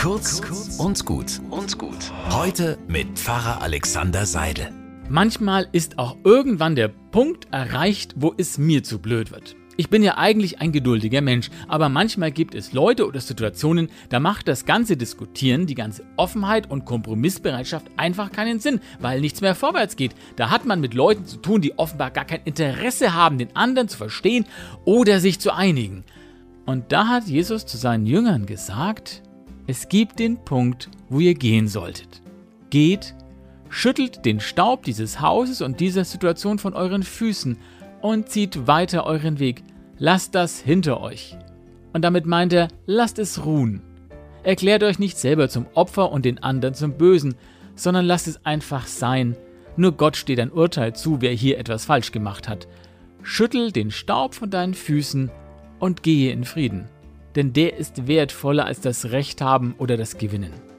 Kurz und gut und gut. Heute mit Pfarrer Alexander Seidel. Manchmal ist auch irgendwann der Punkt erreicht, wo es mir zu blöd wird. Ich bin ja eigentlich ein geduldiger Mensch, aber manchmal gibt es Leute oder Situationen, da macht das ganze Diskutieren, die ganze Offenheit und Kompromissbereitschaft einfach keinen Sinn, weil nichts mehr vorwärts geht. Da hat man mit Leuten zu tun, die offenbar gar kein Interesse haben, den anderen zu verstehen oder sich zu einigen. Und da hat Jesus zu seinen Jüngern gesagt, es gibt den Punkt, wo ihr gehen solltet. Geht, schüttelt den Staub dieses Hauses und dieser Situation von euren Füßen und zieht weiter euren Weg. Lasst das hinter euch. Und damit meint er, lasst es ruhen. Erklärt euch nicht selber zum Opfer und den anderen zum Bösen, sondern lasst es einfach sein. Nur Gott steht ein Urteil zu, wer hier etwas falsch gemacht hat. Schüttel den Staub von deinen Füßen und gehe in Frieden. Denn der ist wertvoller als das Recht haben oder das Gewinnen.